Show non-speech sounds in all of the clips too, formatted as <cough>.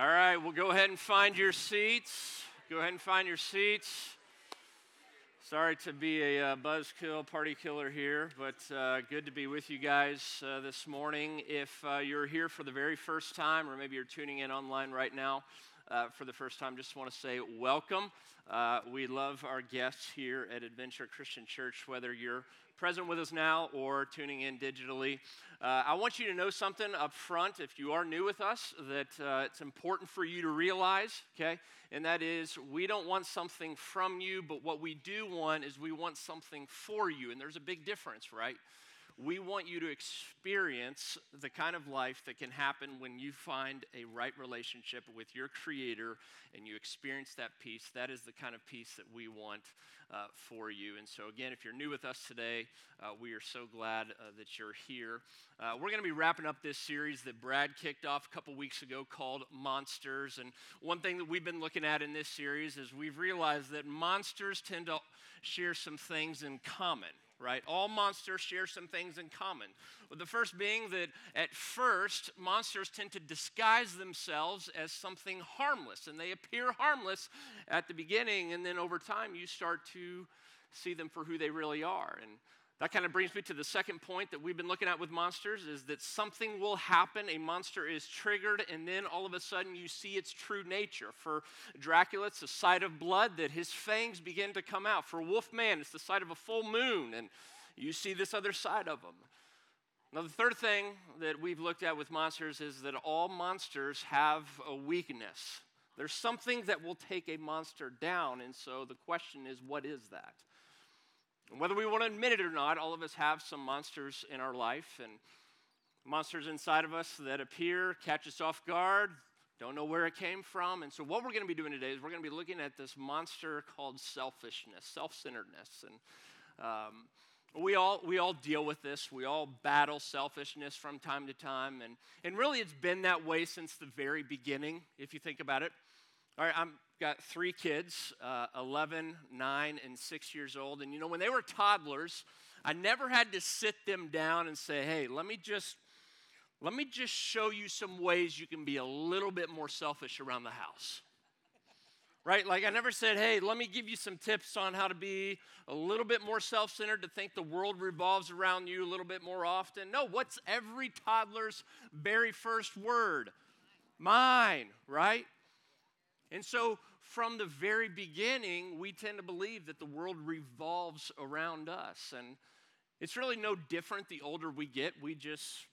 All right, well, go ahead and find your seats. Go ahead and find your seats. Sorry to be a uh, buzzkill, party killer here, but uh, good to be with you guys uh, this morning. If uh, you're here for the very first time, or maybe you're tuning in online right now uh, for the first time, just want to say welcome. Uh, we love our guests here at Adventure Christian Church, whether you're present with us now or tuning in digitally. Uh, I want you to know something up front, if you are new with us, that uh, it's important for you to realize, okay? And that is, we don't want something from you, but what we do want is we want something for you. And there's a big difference, right? We want you to experience the kind of life that can happen when you find a right relationship with your Creator and you experience that peace. That is the kind of peace that we want uh, for you. And so, again, if you're new with us today, uh, we are so glad uh, that you're here. Uh, we're going to be wrapping up this series that Brad kicked off a couple weeks ago called Monsters. And one thing that we've been looking at in this series is we've realized that monsters tend to share some things in common right? All monsters share some things in common. The first being that at first, monsters tend to disguise themselves as something harmless, and they appear harmless at the beginning, and then over time, you start to see them for who they really are. And that kind of brings me to the second point that we've been looking at with monsters is that something will happen. A monster is triggered, and then all of a sudden you see its true nature. For Dracula, it's the sight of blood that his fangs begin to come out. For Wolfman, it's the sight of a full moon, and you see this other side of him. Now, the third thing that we've looked at with monsters is that all monsters have a weakness. There's something that will take a monster down, and so the question is, what is that? And whether we want to admit it or not, all of us have some monsters in our life and monsters inside of us that appear, catch us off guard, don't know where it came from. And so, what we're going to be doing today is we're going to be looking at this monster called selfishness, self centeredness. And um, we all, we all deal with this. We all battle selfishness from time to time. And, and really, it's been that way since the very beginning, if you think about it. All right, I've got three kids uh, 11, 9, and 6 years old. And you know, when they were toddlers, I never had to sit them down and say, hey, let me just. Let me just show you some ways you can be a little bit more selfish around the house. Right? Like, I never said, hey, let me give you some tips on how to be a little bit more self centered, to think the world revolves around you a little bit more often. No, what's every toddler's very first word? Mine, right? And so, from the very beginning, we tend to believe that the world revolves around us. And it's really no different the older we get. We just,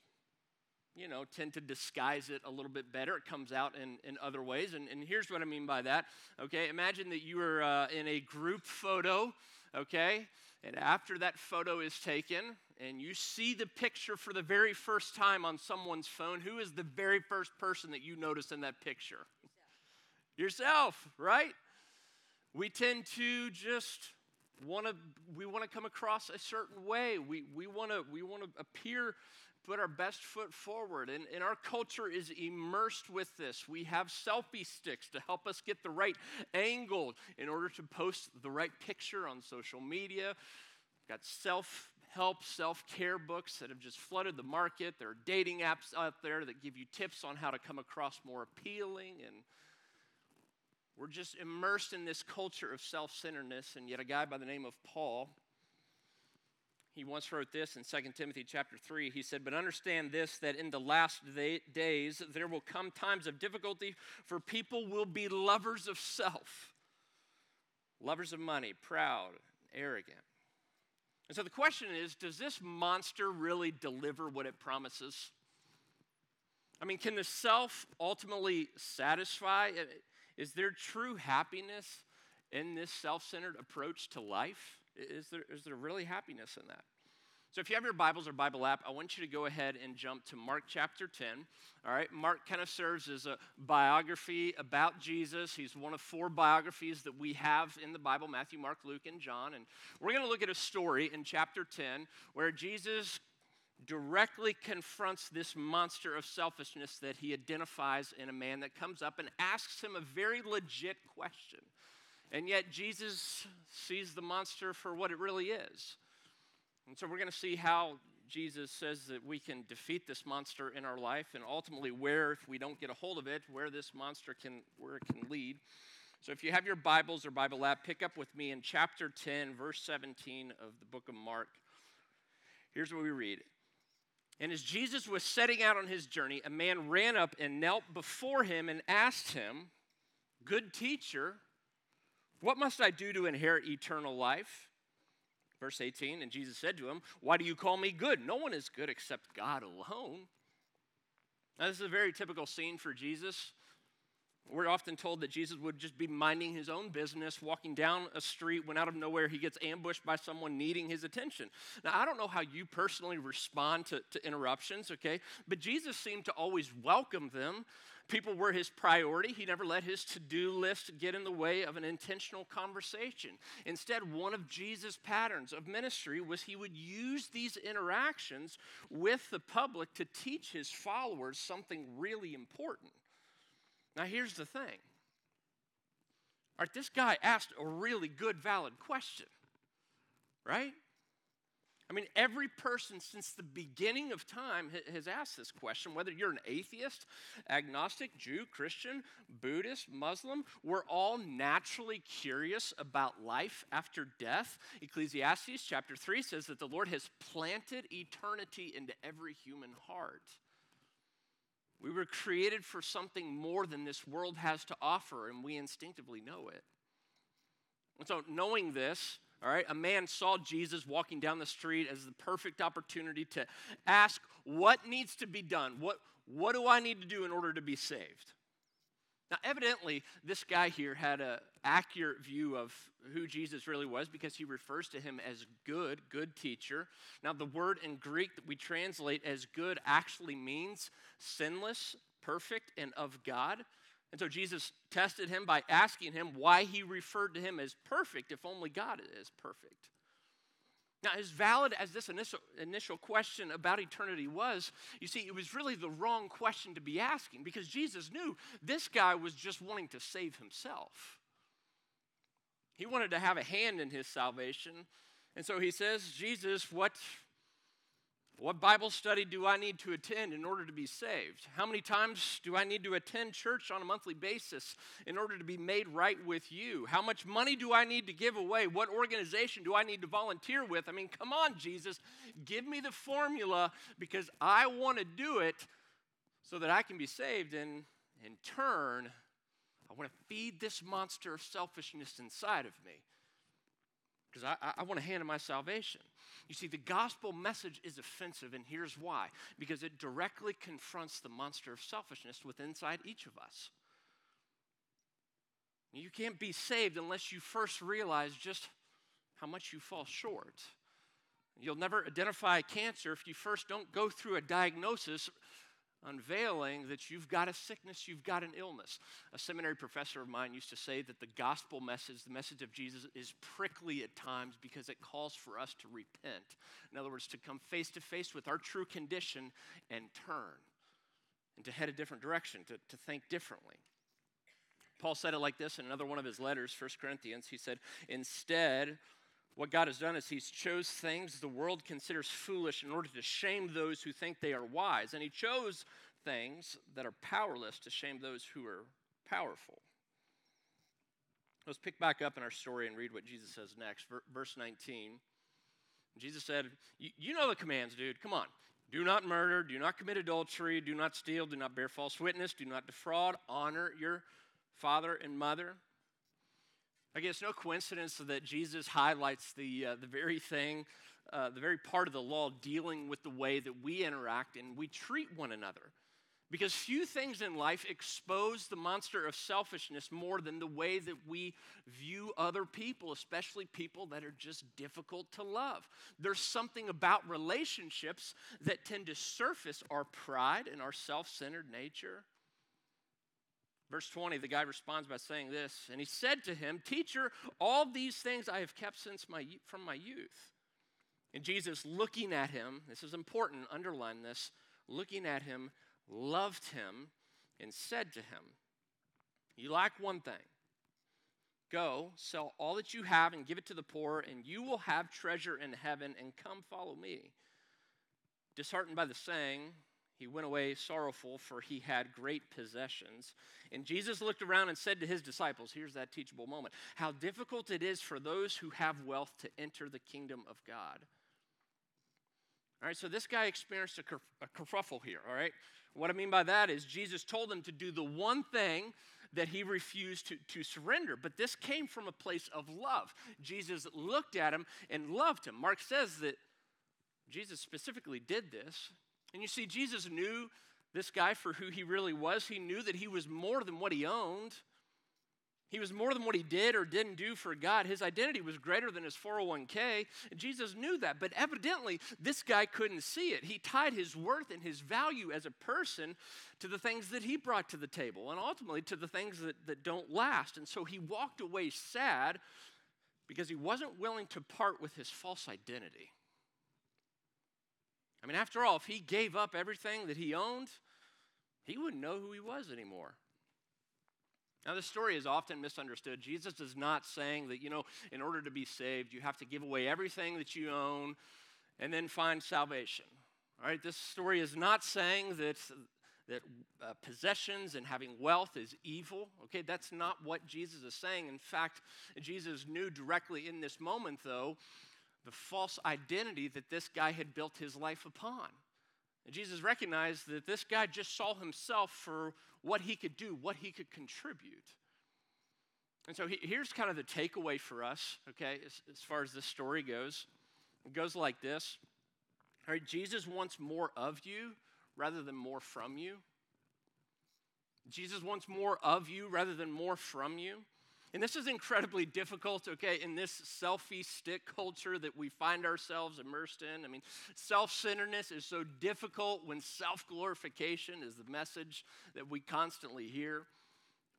you know, tend to disguise it a little bit better. It comes out in, in other ways. And, and here's what I mean by that. Okay, imagine that you are uh, in a group photo, okay? And after that photo is taken, and you see the picture for the very first time on someone's phone, who is the very first person that you notice in that picture? Yourself, right? We tend to just want to we want to come across a certain way. We we want to we want to appear put our best foot forward. And, and our culture is immersed with this. We have selfie sticks to help us get the right angle in order to post the right picture on social media. We've got self help, self care books that have just flooded the market. There are dating apps out there that give you tips on how to come across more appealing and we're just immersed in this culture of self centeredness, and yet a guy by the name of Paul. He once wrote this in 2 Timothy chapter 3. He said, But understand this, that in the last day, days there will come times of difficulty, for people will be lovers of self, lovers of money, proud, arrogant. And so the question is does this monster really deliver what it promises? I mean, can the self ultimately satisfy? Is there true happiness in this self centered approach to life? Is there, is there really happiness in that? So, if you have your Bibles or Bible app, I want you to go ahead and jump to Mark chapter 10. All right, Mark kind of serves as a biography about Jesus. He's one of four biographies that we have in the Bible Matthew, Mark, Luke, and John. And we're going to look at a story in chapter 10 where Jesus directly confronts this monster of selfishness that he identifies in a man that comes up and asks him a very legit question. And yet, Jesus sees the monster for what it really is. And so, we're going to see how Jesus says that we can defeat this monster in our life and ultimately where, if we don't get a hold of it, where this monster can, where it can lead. So if you have your Bibles or Bible app, pick up with me in chapter 10, verse 17 of the book of Mark. Here's what we read. And as Jesus was setting out on his journey, a man ran up and knelt before him and asked him, Good teacher, what must I do to inherit eternal life? Verse 18, and Jesus said to him, Why do you call me good? No one is good except God alone. Now, this is a very typical scene for Jesus. We're often told that Jesus would just be minding his own business, walking down a street, when out of nowhere he gets ambushed by someone needing his attention. Now, I don't know how you personally respond to, to interruptions, okay? But Jesus seemed to always welcome them. People were his priority. He never let his to do list get in the way of an intentional conversation. Instead, one of Jesus' patterns of ministry was he would use these interactions with the public to teach his followers something really important. Now, here's the thing. All right, this guy asked a really good, valid question, right? I mean, every person since the beginning of time has asked this question, whether you're an atheist, agnostic, Jew, Christian, Buddhist, Muslim, we're all naturally curious about life after death. Ecclesiastes chapter 3 says that the Lord has planted eternity into every human heart. We were created for something more than this world has to offer, and we instinctively know it. And so, knowing this, all right, a man saw Jesus walking down the street as the perfect opportunity to ask, What needs to be done? What, what do I need to do in order to be saved? Now, evidently, this guy here had an accurate view of who Jesus really was because he refers to him as good, good teacher. Now, the word in Greek that we translate as good actually means sinless, perfect, and of God. And so Jesus tested him by asking him why he referred to him as perfect if only God is perfect. Now, as valid as this initial, initial question about eternity was, you see, it was really the wrong question to be asking because Jesus knew this guy was just wanting to save himself. He wanted to have a hand in his salvation. And so he says, Jesus, what what Bible study do I need to attend in order to be saved? How many times do I need to attend church on a monthly basis in order to be made right with you? How much money do I need to give away? What organization do I need to volunteer with? I mean, come on, Jesus, give me the formula because I want to do it so that I can be saved. And in turn, I want to feed this monster of selfishness inside of me because I, I, want to hand in my salvation. You see, the gospel message is offensive, and here's why because it directly confronts the monster of selfishness within inside each of us. You can't be saved unless you first realize just how much you fall short. You'll never identify cancer if you first don't go through a diagnosis unveiling that you've got a sickness, you've got an illness. A seminary professor of mine used to say that the gospel message, the message of Jesus, is prickly at times because it calls for us to repent. In other words, to come face to face with our true condition and turn, and to head a different direction, to, to think differently. Paul said it like this in another one of his letters, 1 Corinthians. He said, Instead, what God has done is He's chose things the world considers foolish in order to shame those who think they are wise. And He chose things that are powerless to shame those who are powerful. Let's pick back up in our story and read what Jesus says next. Verse 19. Jesus said, You know the commands, dude. Come on. Do not murder, do not commit adultery, do not steal, do not bear false witness, do not defraud, honor your father and mother. Again, it's no coincidence that Jesus highlights the, uh, the very thing, uh, the very part of the law dealing with the way that we interact and we treat one another. Because few things in life expose the monster of selfishness more than the way that we view other people, especially people that are just difficult to love. There's something about relationships that tend to surface our pride and our self centered nature. Verse 20, the guy responds by saying this, and he said to him, Teacher, all these things I have kept since my, from my youth. And Jesus, looking at him, this is important, underline this, looking at him, loved him, and said to him, You lack one thing. Go, sell all that you have and give it to the poor, and you will have treasure in heaven, and come follow me. Disheartened by the saying, he went away sorrowful, for he had great possessions. And Jesus looked around and said to his disciples, Here's that teachable moment how difficult it is for those who have wealth to enter the kingdom of God. All right, so this guy experienced a, kerf- a kerfuffle here, all right? What I mean by that is Jesus told him to do the one thing that he refused to, to surrender. But this came from a place of love. Jesus looked at him and loved him. Mark says that Jesus specifically did this. And you see, Jesus knew this guy for who he really was. He knew that he was more than what he owned. He was more than what he did or didn't do for God. His identity was greater than his 401k. And Jesus knew that, but evidently this guy couldn't see it. He tied his worth and his value as a person to the things that he brought to the table and ultimately to the things that, that don't last. And so he walked away sad because he wasn't willing to part with his false identity. I mean, after all, if he gave up everything that he owned, he wouldn't know who he was anymore. Now, this story is often misunderstood. Jesus is not saying that, you know, in order to be saved, you have to give away everything that you own and then find salvation. All right, this story is not saying that, that uh, possessions and having wealth is evil. Okay, that's not what Jesus is saying. In fact, Jesus knew directly in this moment, though, the false identity that this guy had built his life upon. And Jesus recognized that this guy just saw himself for what he could do, what he could contribute. And so he, here's kind of the takeaway for us, okay, as, as far as this story goes. It goes like this All right, Jesus wants more of you rather than more from you. Jesus wants more of you rather than more from you. And this is incredibly difficult, okay, in this selfie stick culture that we find ourselves immersed in. I mean, self centeredness is so difficult when self glorification is the message that we constantly hear.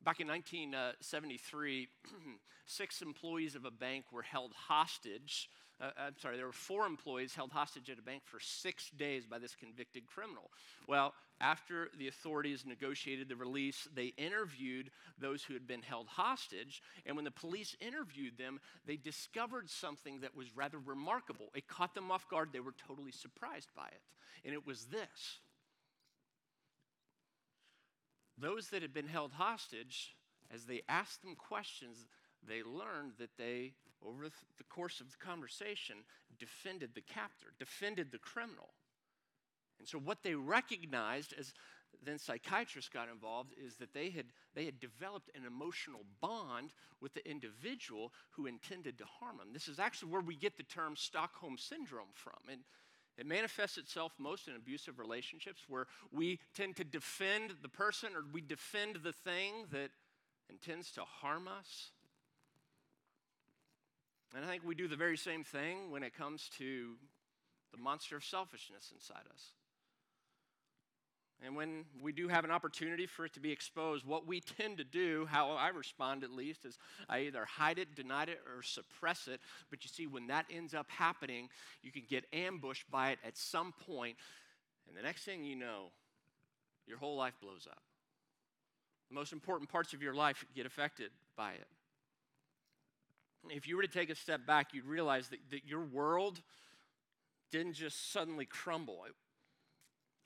Back in 1973, <clears throat> six employees of a bank were held hostage uh, I'm sorry, there were four employees held hostage at a bank for six days by this convicted criminal. Well, after the authorities negotiated the release, they interviewed those who had been held hostage. And when the police interviewed them, they discovered something that was rather remarkable. It caught them off guard. They were totally surprised by it. And it was this those that had been held hostage, as they asked them questions, they learned that they over the course of the conversation, defended the captor, defended the criminal. And so, what they recognized as then psychiatrists got involved is that they had, they had developed an emotional bond with the individual who intended to harm them. This is actually where we get the term Stockholm Syndrome from. And it manifests itself most in abusive relationships where we tend to defend the person or we defend the thing that intends to harm us. And I think we do the very same thing when it comes to the monster of selfishness inside us. And when we do have an opportunity for it to be exposed, what we tend to do, how I respond at least, is I either hide it, deny it, or suppress it. But you see, when that ends up happening, you can get ambushed by it at some point, and the next thing you know, your whole life blows up. The most important parts of your life get affected by it if you were to take a step back, you'd realize that, that your world didn't just suddenly crumble. It,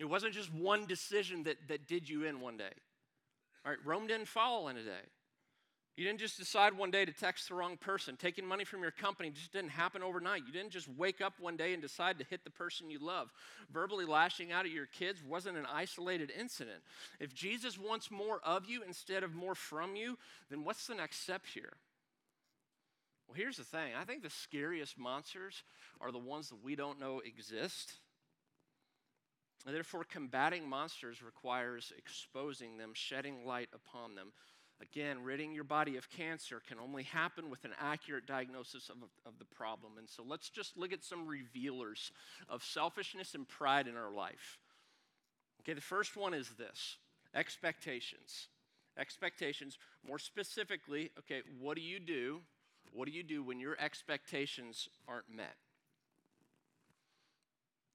it wasn't just one decision that, that did you in one day. All right, Rome didn't fall in a day. You didn't just decide one day to text the wrong person. Taking money from your company just didn't happen overnight. You didn't just wake up one day and decide to hit the person you love. Verbally lashing out at your kids wasn't an isolated incident. If Jesus wants more of you instead of more from you, then what's the next step here? Well, here's the thing I think the scariest monsters are the ones that we don't know exist. Therefore, combating monsters requires exposing them, shedding light upon them. Again, ridding your body of cancer can only happen with an accurate diagnosis of, of the problem. And so let's just look at some revealers of selfishness and pride in our life. Okay, the first one is this expectations. Expectations. More specifically, okay, what do you do what do you do when your expectations aren't met?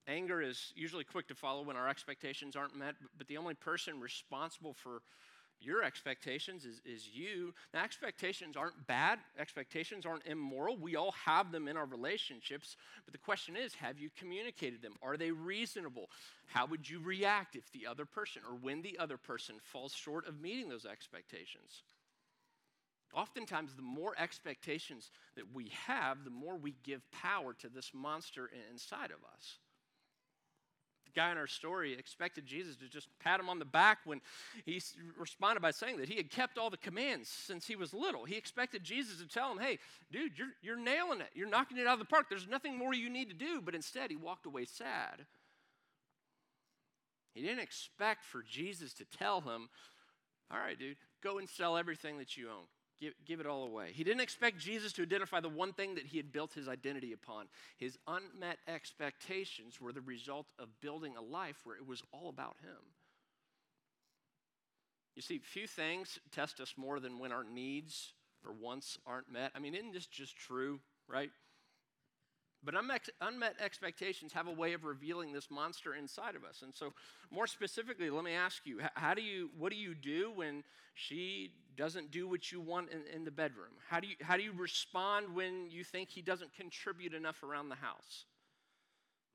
Anger is usually quick to follow when our expectations aren't met, but the only person responsible for Your expectations is, is you. Now, expectations aren't bad, expectations aren't immoral. We all have them in our relationships. But the question is have you communicated them? Are they reasonable? How would you react if the other person or when the other person falls short of meeting those expectations? Oftentimes, the more expectations that we have, the more we give power to this monster inside of us guy in our story expected Jesus to just pat him on the back when he responded by saying that he had kept all the commands since he was little. He expected Jesus to tell him, hey, dude, you're, you're nailing it. You're knocking it out of the park. There's nothing more you need to do. But instead, he walked away sad. He didn't expect for Jesus to tell him, all right, dude, go and sell everything that you own. Give, give it all away. He didn't expect Jesus to identify the one thing that he had built his identity upon. His unmet expectations were the result of building a life where it was all about him. You see, few things test us more than when our needs or wants aren't met. I mean, isn't this just true, right? But unmet expectations have a way of revealing this monster inside of us. And so, more specifically, let me ask you how do you, what do you do when she doesn't do what you want in, in the bedroom? How do, you, how do you respond when you think he doesn't contribute enough around the house?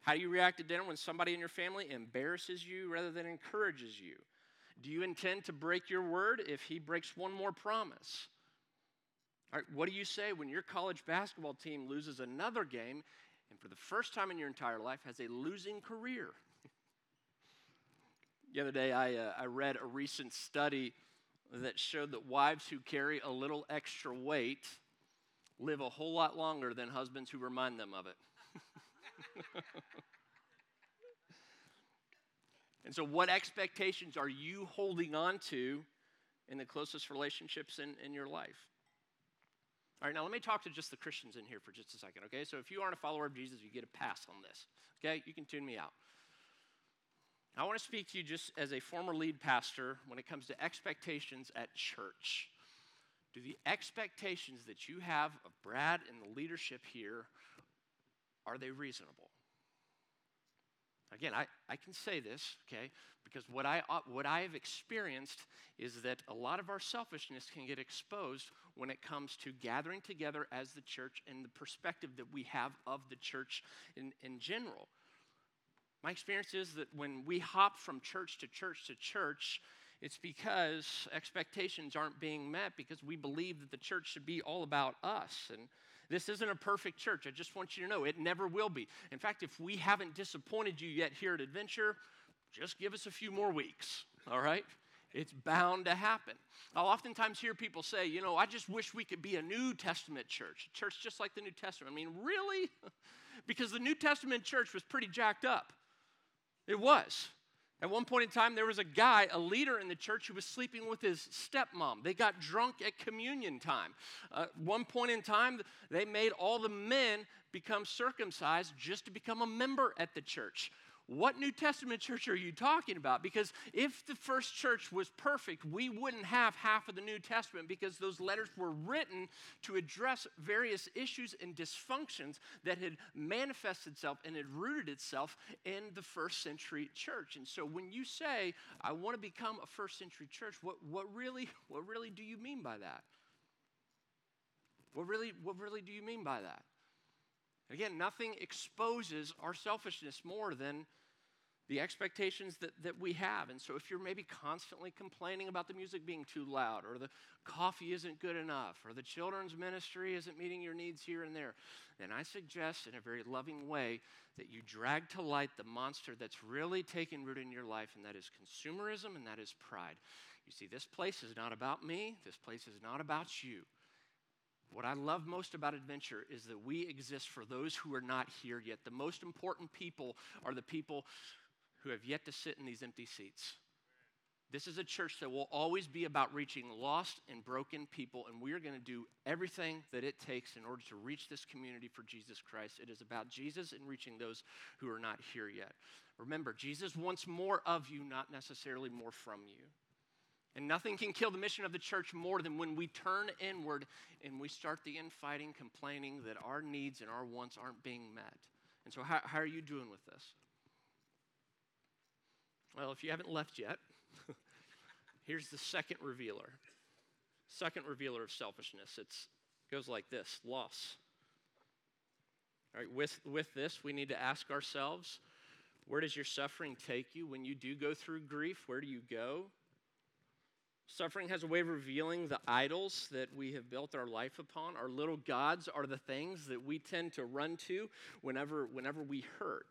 How do you react to dinner when somebody in your family embarrasses you rather than encourages you? Do you intend to break your word if he breaks one more promise? what do you say when your college basketball team loses another game and for the first time in your entire life has a losing career? <laughs> the other day, I, uh, I read a recent study that showed that wives who carry a little extra weight live a whole lot longer than husbands who remind them of it. <laughs> and so, what expectations are you holding on to in the closest relationships in, in your life? All right, now let me talk to just the Christians in here for just a second, okay? So if you aren't a follower of Jesus, you get a pass on this, okay? You can tune me out. I want to speak to you just as a former lead pastor when it comes to expectations at church. Do the expectations that you have of Brad and the leadership here are they reasonable? Again, I, I can say this, okay, because what I, uh, what I have experienced is that a lot of our selfishness can get exposed when it comes to gathering together as the church and the perspective that we have of the church in, in general. My experience is that when we hop from church to church to church, it's because expectations aren't being met because we believe that the church should be all about us. And this isn't a perfect church. I just want you to know it never will be. In fact, if we haven't disappointed you yet here at Adventure, just give us a few more weeks, all right? It's bound to happen. I'll oftentimes hear people say, you know, I just wish we could be a New Testament church, a church just like the New Testament. I mean, really? <laughs> because the New Testament church was pretty jacked up. It was. At one point in time, there was a guy, a leader in the church, who was sleeping with his stepmom. They got drunk at communion time. Uh, one point in time, they made all the men become circumcised just to become a member at the church. What New Testament church are you talking about? Because if the first church was perfect, we wouldn't have half of the New Testament because those letters were written to address various issues and dysfunctions that had manifested itself and had rooted itself in the first century church. And so when you say, I want to become a first century church, what, what, really, <laughs> what really do you mean by that? What really, what really do you mean by that? Again, nothing exposes our selfishness more than the expectations that, that we have. And so, if you're maybe constantly complaining about the music being too loud, or the coffee isn't good enough, or the children's ministry isn't meeting your needs here and there, then I suggest in a very loving way that you drag to light the monster that's really taken root in your life, and that is consumerism and that is pride. You see, this place is not about me, this place is not about you. What I love most about adventure is that we exist for those who are not here yet. The most important people are the people who have yet to sit in these empty seats. This is a church that will always be about reaching lost and broken people, and we are going to do everything that it takes in order to reach this community for Jesus Christ. It is about Jesus and reaching those who are not here yet. Remember, Jesus wants more of you, not necessarily more from you. And nothing can kill the mission of the church more than when we turn inward and we start the infighting, complaining that our needs and our wants aren't being met. And so, how, how are you doing with this? Well, if you haven't left yet, <laughs> here's the second revealer. Second revealer of selfishness. It goes like this loss. All right, with, with this, we need to ask ourselves where does your suffering take you? When you do go through grief, where do you go? Suffering has a way of revealing the idols that we have built our life upon. Our little gods are the things that we tend to run to whenever, whenever we hurt.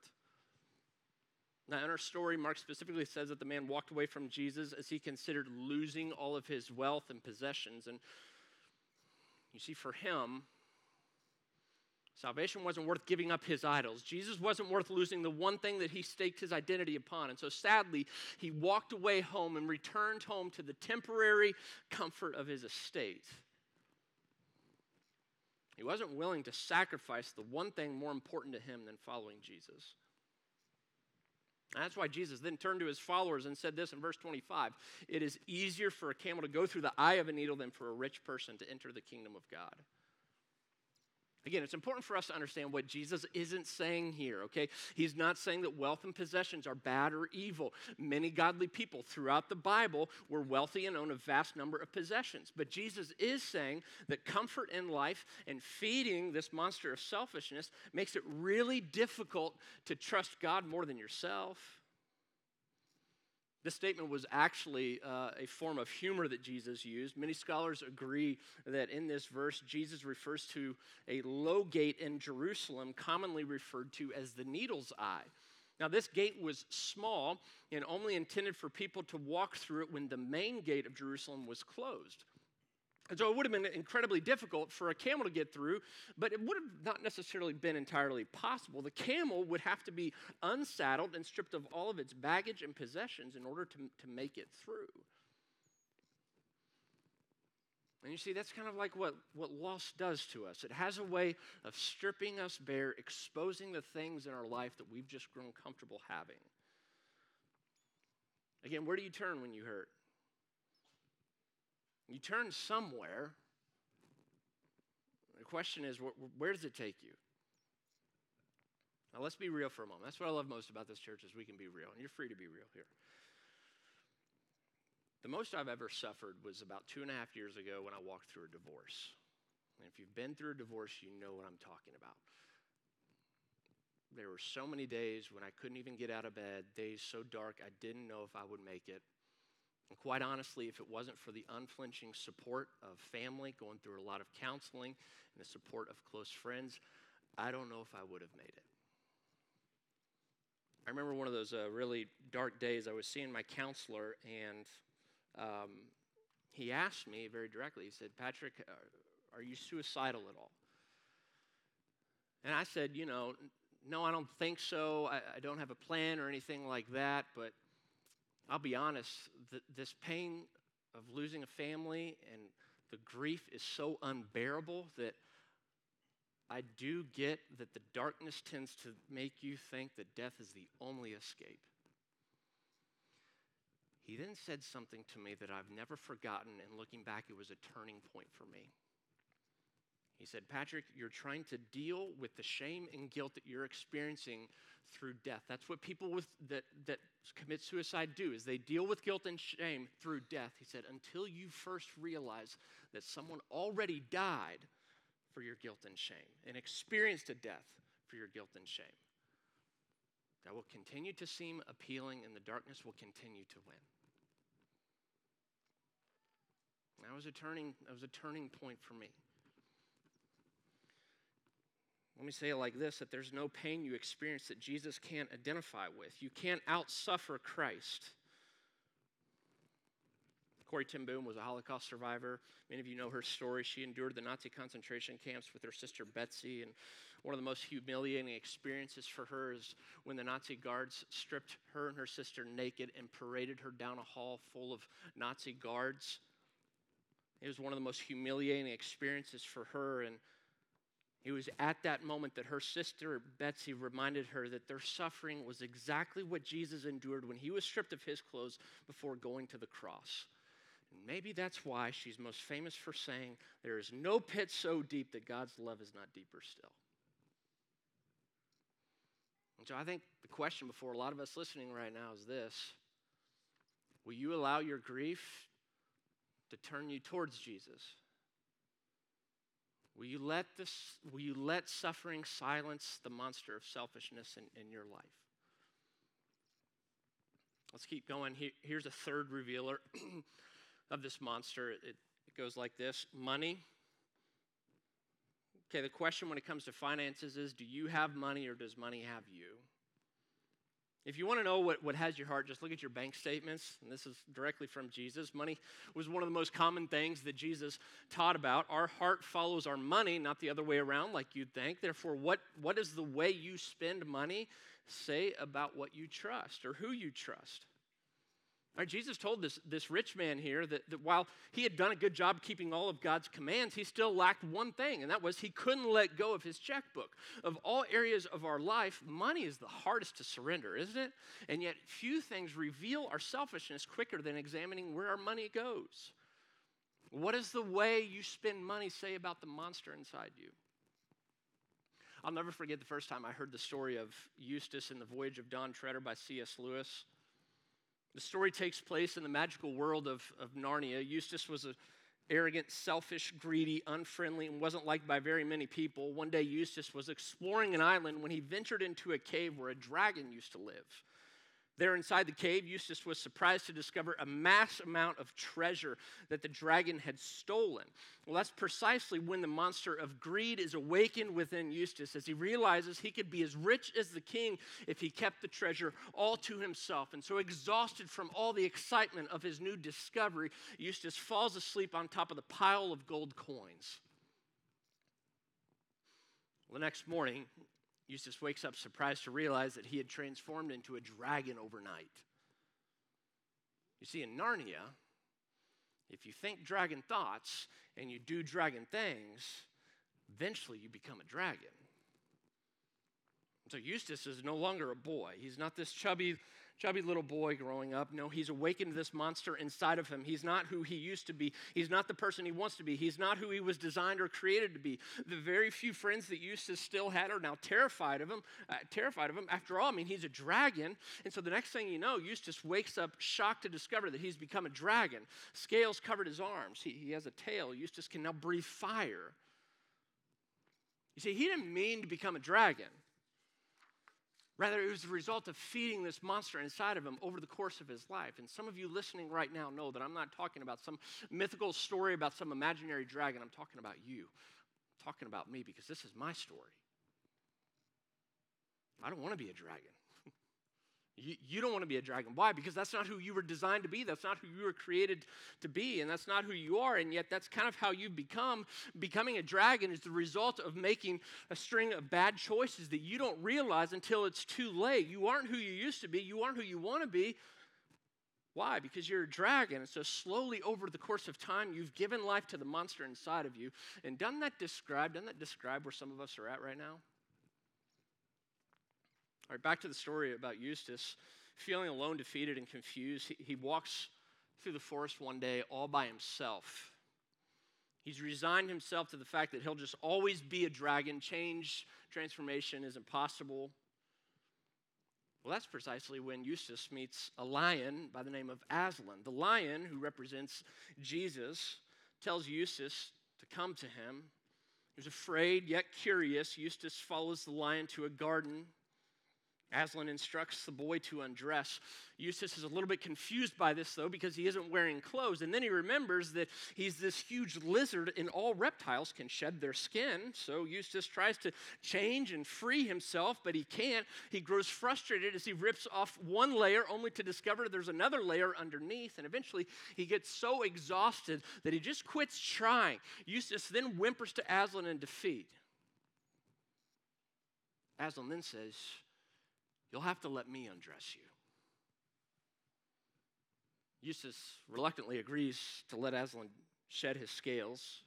Now, in our story, Mark specifically says that the man walked away from Jesus as he considered losing all of his wealth and possessions. And you see, for him, salvation wasn't worth giving up his idols. Jesus wasn't worth losing the one thing that he staked his identity upon. And so, sadly, he walked away home and returned home to the temporary comfort of his estate. He wasn't willing to sacrifice the one thing more important to him than following Jesus. That's why Jesus then turned to his followers and said this in verse 25 It is easier for a camel to go through the eye of a needle than for a rich person to enter the kingdom of God. Again, it's important for us to understand what Jesus isn't saying here, okay? He's not saying that wealth and possessions are bad or evil. Many godly people throughout the Bible were wealthy and owned a vast number of possessions. But Jesus is saying that comfort in life and feeding this monster of selfishness makes it really difficult to trust God more than yourself. This statement was actually uh, a form of humor that Jesus used. Many scholars agree that in this verse, Jesus refers to a low gate in Jerusalem, commonly referred to as the needle's eye. Now, this gate was small and only intended for people to walk through it when the main gate of Jerusalem was closed. And so it would have been incredibly difficult for a camel to get through, but it would have not necessarily been entirely possible. The camel would have to be unsaddled and stripped of all of its baggage and possessions in order to, to make it through. And you see, that's kind of like what, what loss does to us. It has a way of stripping us bare, exposing the things in our life that we've just grown comfortable having. Again, where do you turn when you hurt? You turn somewhere. The question is, where does it take you? Now, let's be real for a moment. That's what I love most about this church is we can be real, and you're free to be real here. The most I've ever suffered was about two and a half years ago when I walked through a divorce. And if you've been through a divorce, you know what I'm talking about. There were so many days when I couldn't even get out of bed, days so dark I didn't know if I would make it. Quite honestly, if it wasn't for the unflinching support of family, going through a lot of counseling, and the support of close friends, I don't know if I would have made it. I remember one of those uh, really dark days. I was seeing my counselor, and um, he asked me very directly. He said, Patrick, uh, are you suicidal at all? And I said, You know, no, I don't think so. I, I don't have a plan or anything like that, but I'll be honest, th- this pain of losing a family and the grief is so unbearable that I do get that the darkness tends to make you think that death is the only escape. He then said something to me that I've never forgotten, and looking back, it was a turning point for me. He said, Patrick, you're trying to deal with the shame and guilt that you're experiencing through death. That's what people with, that, that commit suicide do, is they deal with guilt and shame through death. He said, until you first realize that someone already died for your guilt and shame and experienced a death for your guilt and shame. That will continue to seem appealing and the darkness will continue to win. That was a turning, that was a turning point for me. Let me say it like this that there's no pain you experience that Jesus can't identify with. You can't outsuffer Christ. Corrie ten Boom was a Holocaust survivor. Many of you know her story. She endured the Nazi concentration camps with her sister Betsy, and one of the most humiliating experiences for her is when the Nazi guards stripped her and her sister naked and paraded her down a hall full of Nazi guards. It was one of the most humiliating experiences for her, and it was at that moment that her sister Betsy reminded her that their suffering was exactly what Jesus endured when he was stripped of his clothes before going to the cross. And maybe that's why she's most famous for saying, There is no pit so deep that God's love is not deeper still. And so I think the question before a lot of us listening right now is this Will you allow your grief to turn you towards Jesus? Will you let this will you let suffering silence the monster of selfishness in, in your life? Let's keep going. here's a third revealer <clears throat> of this monster. It, it goes like this money. Okay, the question when it comes to finances is do you have money or does money have you? If you want to know what, what has your heart, just look at your bank statements. And this is directly from Jesus. Money was one of the most common things that Jesus taught about. Our heart follows our money, not the other way around, like you'd think. Therefore, what, what does the way you spend money say about what you trust or who you trust? Right, Jesus told this, this rich man here that, that while he had done a good job keeping all of God's commands, he still lacked one thing, and that was he couldn't let go of his checkbook. Of all areas of our life, money is the hardest to surrender, isn't it? And yet, few things reveal our selfishness quicker than examining where our money goes. What does the way you spend money say about the monster inside you? I'll never forget the first time I heard the story of Eustace and the Voyage of Dawn Treader by C.S. Lewis. The story takes place in the magical world of, of Narnia. Eustace was an arrogant, selfish, greedy, unfriendly, and wasn't liked by very many people. One day, Eustace was exploring an island when he ventured into a cave where a dragon used to live. There inside the cave, Eustace was surprised to discover a mass amount of treasure that the dragon had stolen. Well, that's precisely when the monster of greed is awakened within Eustace as he realizes he could be as rich as the king if he kept the treasure all to himself. And so, exhausted from all the excitement of his new discovery, Eustace falls asleep on top of the pile of gold coins. Well, the next morning, Eustace wakes up surprised to realize that he had transformed into a dragon overnight. You see, in Narnia, if you think dragon thoughts and you do dragon things, eventually you become a dragon. So Eustace is no longer a boy. He's not this chubby chubby little boy growing up. No, he's awakened this monster inside of him. He's not who he used to be. He's not the person he wants to be. He's not who he was designed or created to be. The very few friends that Eustace still had are now terrified of him. Uh, terrified of him. After all, I mean, he's a dragon. And so the next thing you know, Eustace wakes up shocked to discover that he's become a dragon. Scales covered his arms. He, he has a tail. Eustace can now breathe fire. You see, he didn't mean to become a dragon. Rather, it was the result of feeding this monster inside of him over the course of his life. And some of you listening right now know that I'm not talking about some mythical story about some imaginary dragon. I'm talking about you. I'm talking about me because this is my story. I don't want to be a dragon. You, you don't want to be a dragon. Why? Because that's not who you were designed to be. That's not who you were created to be. And that's not who you are. And yet, that's kind of how you become. Becoming a dragon is the result of making a string of bad choices that you don't realize until it's too late. You aren't who you used to be. You aren't who you want to be. Why? Because you're a dragon. And so, slowly over the course of time, you've given life to the monster inside of you. And doesn't that describe, doesn't that describe where some of us are at right now? All right, back to the story about Eustace. Feeling alone, defeated, and confused, he, he walks through the forest one day all by himself. He's resigned himself to the fact that he'll just always be a dragon. Change, transformation is impossible. Well, that's precisely when Eustace meets a lion by the name of Aslan. The lion, who represents Jesus, tells Eustace to come to him. He was afraid yet curious. Eustace follows the lion to a garden Aslan instructs the boy to undress. Eustace is a little bit confused by this, though, because he isn't wearing clothes. And then he remembers that he's this huge lizard, and all reptiles can shed their skin. So Eustace tries to change and free himself, but he can't. He grows frustrated as he rips off one layer, only to discover there's another layer underneath. And eventually, he gets so exhausted that he just quits trying. Eustace then whimpers to Aslan in defeat. Aslan then says, You'll have to let me undress you. Eustace reluctantly agrees to let Aslan shed his scales.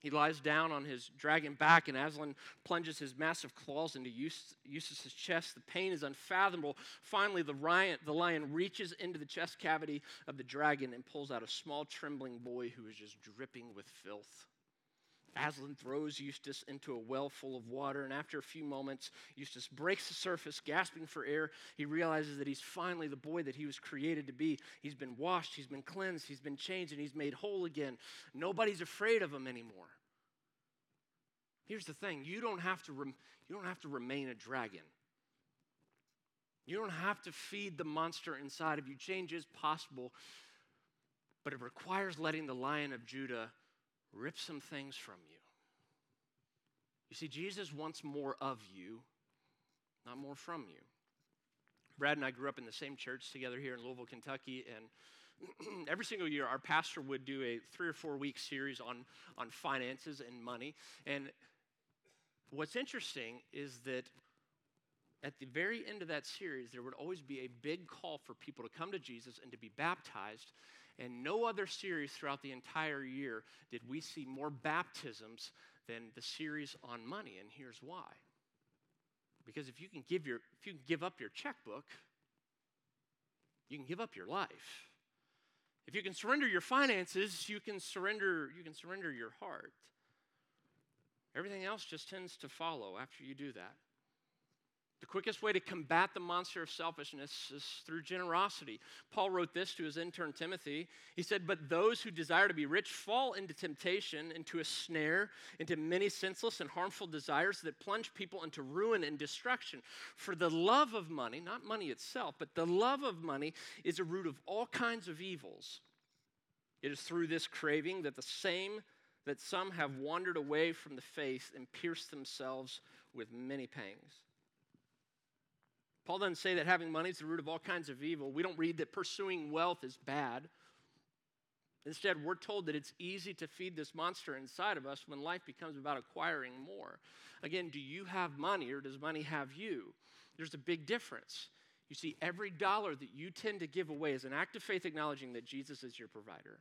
He lies down on his dragon back, and Aslan plunges his massive claws into Eustace's chest. The pain is unfathomable. Finally, the the lion reaches into the chest cavity of the dragon and pulls out a small, trembling boy who is just dripping with filth. Aslan throws Eustace into a well full of water, and after a few moments, Eustace breaks the surface, gasping for air. He realizes that he's finally the boy that he was created to be. He's been washed, he's been cleansed, he's been changed, and he's made whole again. Nobody's afraid of him anymore. Here's the thing you don't have to, rem- you don't have to remain a dragon. You don't have to feed the monster inside of you. Change is possible, but it requires letting the lion of Judah rip some things from you. You see, Jesus wants more of you, not more from you. Brad and I grew up in the same church together here in Louisville, Kentucky, and <clears throat> every single year our pastor would do a three or four week series on, on finances and money. And what's interesting is that at the very end of that series, there would always be a big call for people to come to Jesus and to be baptized. And no other series throughout the entire year did we see more baptisms than the series on money. And here's why. Because if you can give, your, if you can give up your checkbook, you can give up your life. If you can surrender your finances, you can surrender, you can surrender your heart. Everything else just tends to follow after you do that. The quickest way to combat the monster of selfishness is through generosity. Paul wrote this to his intern Timothy. He said, But those who desire to be rich fall into temptation, into a snare, into many senseless and harmful desires that plunge people into ruin and destruction. For the love of money, not money itself, but the love of money is a root of all kinds of evils. It is through this craving that the same that some have wandered away from the faith and pierced themselves with many pangs. Paul doesn't say that having money is the root of all kinds of evil. We don't read that pursuing wealth is bad. Instead, we're told that it's easy to feed this monster inside of us when life becomes about acquiring more. Again, do you have money or does money have you? There's a big difference. You see, every dollar that you tend to give away is an act of faith acknowledging that Jesus is your provider.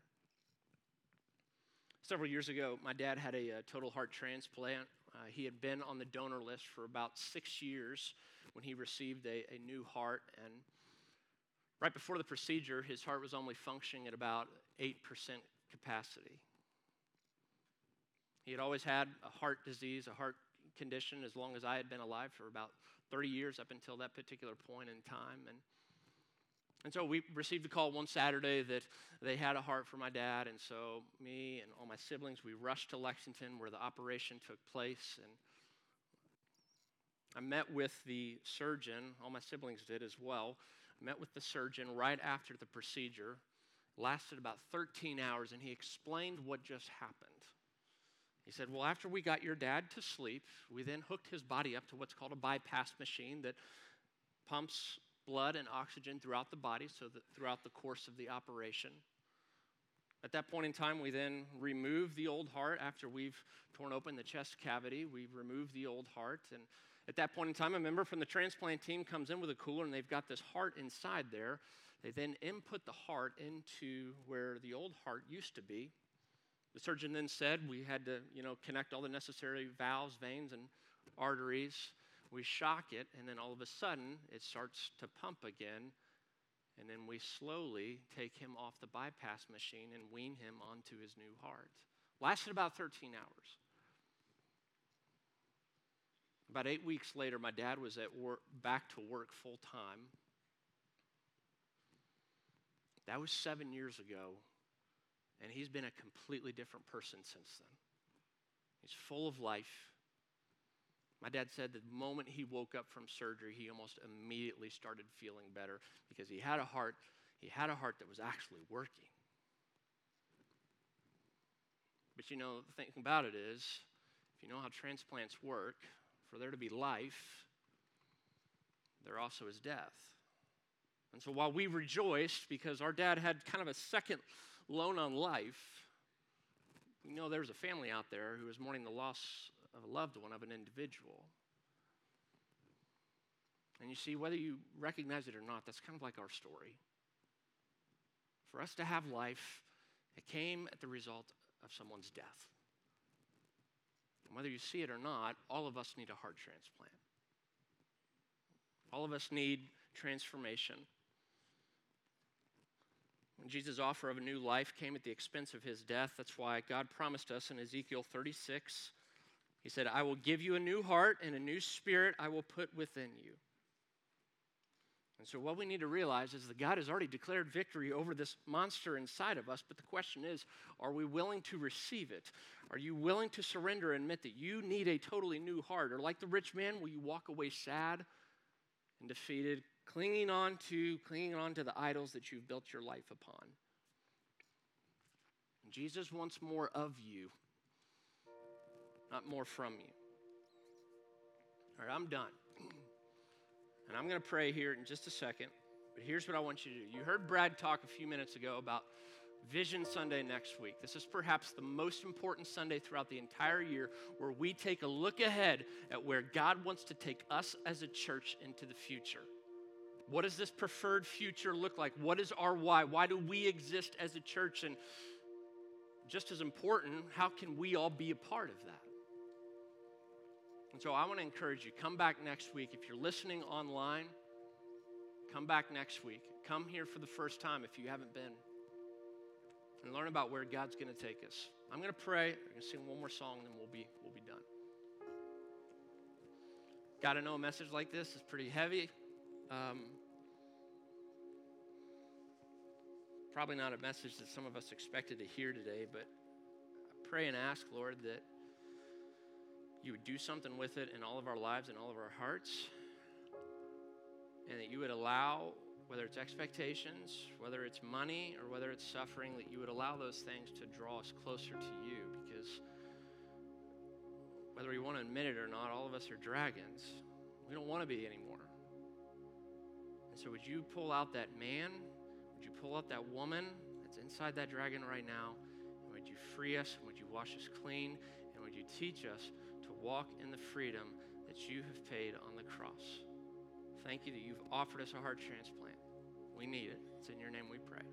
Several years ago, my dad had a, a total heart transplant. Uh, he had been on the donor list for about six years when he received a, a new heart. And right before the procedure, his heart was only functioning at about 8% capacity. He had always had a heart disease, a heart condition, as long as I had been alive for about 30 years up until that particular point in time. And, and so we received a call one Saturday that they had a heart for my dad. And so me and all my siblings, we rushed to Lexington where the operation took place. And I met with the surgeon, all my siblings did as well. I met with the surgeon right after the procedure. Lasted about 13 hours, and he explained what just happened. He said, Well, after we got your dad to sleep, we then hooked his body up to what's called a bypass machine that pumps blood and oxygen throughout the body so that throughout the course of the operation. At that point in time, we then remove the old heart after we've torn open the chest cavity. We remove the old heart, and at that point in time, a member from the transplant team comes in with a cooler and they've got this heart inside there. They then input the heart into where the old heart used to be. The surgeon then said we had to, you know, connect all the necessary valves, veins, and arteries. We shock it, and then all of a sudden it starts to pump again. And then we slowly take him off the bypass machine and wean him onto his new heart. Lasted about 13 hours. About eight weeks later, my dad was at work, back to work full time. That was seven years ago, and he's been a completely different person since then. He's full of life. My dad said the moment he woke up from surgery, he almost immediately started feeling better because he had a heart, he had a heart that was actually working. But you know, the thing about it is, if you know how transplants work, for there to be life, there also is death. And so while we rejoiced because our dad had kind of a second loan on life, we know there's a family out there who is mourning the loss of a loved one, of an individual. And you see, whether you recognize it or not, that's kind of like our story. For us to have life, it came at the result of someone's death. And whether you see it or not, all of us need a heart transplant. All of us need transformation. Jesus' offer of a new life came at the expense of his death. That's why God promised us in Ezekiel 36, He said, I will give you a new heart and a new spirit I will put within you. And so, what we need to realize is that God has already declared victory over this monster inside of us, but the question is are we willing to receive it? Are you willing to surrender and admit that you need a totally new heart? Or, like the rich man, will you walk away sad and defeated, clinging on to, clinging on to the idols that you've built your life upon? And Jesus wants more of you, not more from you. All right, I'm done. And I'm going to pray here in just a second. But here's what I want you to do. You heard Brad talk a few minutes ago about Vision Sunday next week. This is perhaps the most important Sunday throughout the entire year where we take a look ahead at where God wants to take us as a church into the future. What does this preferred future look like? What is our why? Why do we exist as a church? And just as important, how can we all be a part of that? And so I want to encourage you come back next week. If you're listening online, come back next week. Come here for the first time if you haven't been and learn about where God's going to take us. I'm going to pray. I'm going to sing one more song, and then we'll be, we'll be done. Got to know a message like this is pretty heavy. Um, probably not a message that some of us expected to hear today, but I pray and ask, Lord, that you would do something with it in all of our lives and all of our hearts, and that you would allow, whether it's expectations, whether it's money, or whether it's suffering, that you would allow those things to draw us closer to you. Because whether we want to admit it or not, all of us are dragons. We don't want to be anymore. And so, would you pull out that man? Would you pull out that woman that's inside that dragon right now? And would you free us? And would you wash us clean? And would you teach us walk in the freedom that you have paid on the cross. Thank you that you've offered us a heart transplant. We need it. It's in your name we pray.